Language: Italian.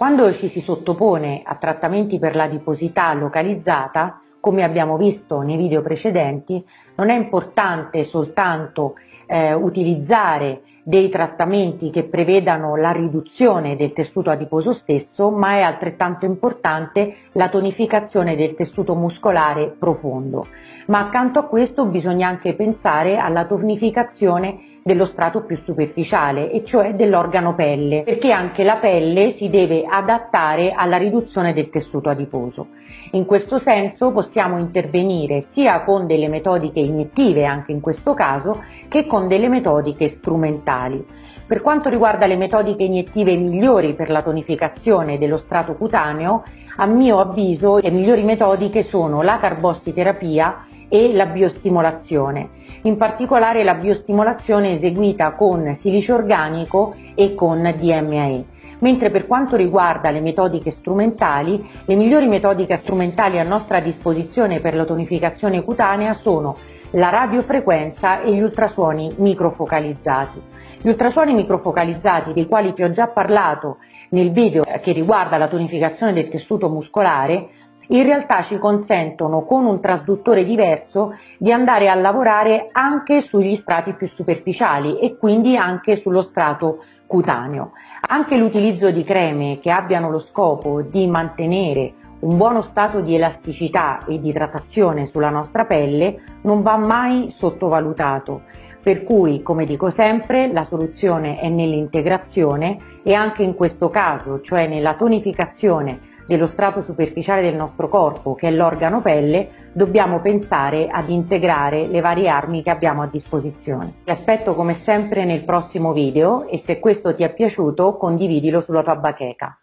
Quando ci si sottopone a trattamenti per l'adiposità localizzata, come abbiamo visto nei video precedenti, non è importante soltanto eh, utilizzare dei trattamenti che prevedano la riduzione del tessuto adiposo stesso, ma è altrettanto importante la tonificazione del tessuto muscolare profondo. Ma accanto a questo bisogna anche pensare alla tonificazione dello strato più superficiale, e cioè dell'organo pelle, perché anche la pelle si deve adattare alla riduzione del tessuto adiposo. In questo senso possiamo intervenire sia con delle metodiche iniettive, anche in questo caso, che con delle metodiche strumentali. Per quanto riguarda le metodiche iniettive migliori per la tonificazione dello strato cutaneo, a mio avviso le migliori metodiche sono la carbossiterapia e la biostimolazione, in particolare la biostimolazione eseguita con silicio organico e con DMAE. Mentre per quanto riguarda le metodiche strumentali, le migliori metodiche strumentali a nostra disposizione per la tonificazione cutanea sono la radiofrequenza e gli ultrasuoni microfocalizzati. Gli ultrasuoni microfocalizzati, dei quali ti ho già parlato nel video che riguarda la tonificazione del tessuto muscolare, in realtà ci consentono con un trasduttore diverso di andare a lavorare anche sugli strati più superficiali e quindi anche sullo strato cutaneo. Anche l'utilizzo di creme che abbiano lo scopo di mantenere un buono stato di elasticità e di idratazione sulla nostra pelle non va mai sottovalutato. Per cui, come dico sempre, la soluzione è nell'integrazione e anche in questo caso, cioè nella tonificazione dello strato superficiale del nostro corpo, che è l'organo pelle, dobbiamo pensare ad integrare le varie armi che abbiamo a disposizione. Ti aspetto come sempre nel prossimo video e se questo ti è piaciuto condividilo sulla tua bacheca.